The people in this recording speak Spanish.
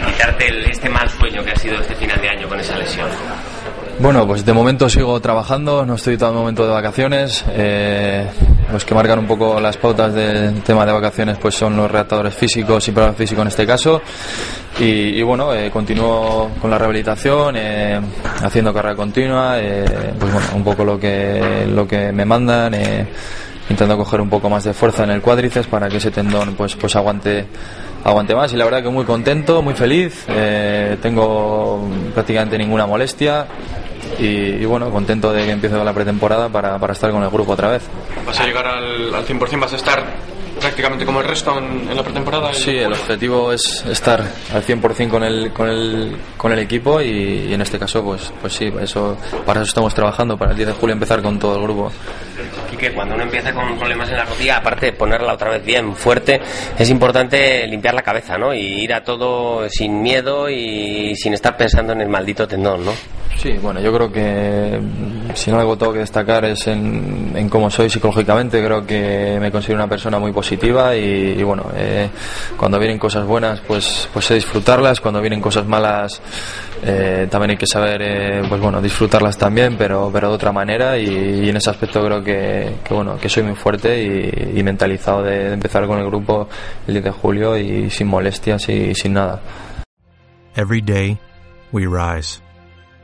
Quitarte el- este mal sueño que ha sido este final de año con esa lesión. Bueno, pues de momento sigo trabajando, no estoy todo el momento de vacaciones. Eh, los que marcan un poco las pautas del tema de vacaciones pues son los redactadores físicos y programas físicos en este caso. Y, y bueno, eh, continúo con la rehabilitación, eh, haciendo carrera continua, eh, pues bueno, un poco lo que, lo que me mandan. Intentando coger un poco más de fuerza en el cuádriceps para que ese tendón pues pues aguante aguante más y la verdad que muy contento muy feliz eh, tengo prácticamente ninguna molestia y, y bueno contento de que empiece la pretemporada para, para estar con el grupo otra vez ¿Vas a llegar al, al 100%? ¿Vas a estar prácticamente como el resto en, en la pretemporada? Sí, el objetivo es estar al 100% con el, con el, con el equipo y, y en este caso, pues, pues sí, eso, para eso estamos trabajando, para el 10 de julio empezar con todo el grupo. Quique, cuando uno empieza con problemas en la rodilla, aparte de ponerla otra vez bien fuerte, es importante limpiar la cabeza, ¿no? Y ir a todo sin miedo y sin estar pensando en el maldito tendón, ¿no? Sí, bueno, yo creo que mm, si no algo tengo que destacar es en, en cómo soy psicológicamente. Creo que me considero una persona muy positiva y, y bueno, eh, cuando vienen cosas buenas, pues, pues sé disfrutarlas. Cuando vienen cosas malas, eh, también hay que saber, eh, pues bueno, disfrutarlas también, pero, pero de otra manera. Y, y en ese aspecto creo que, que bueno, que soy muy fuerte y, y mentalizado de, de empezar con el grupo el 10 de julio y sin molestias y sin nada. Every day, we rise,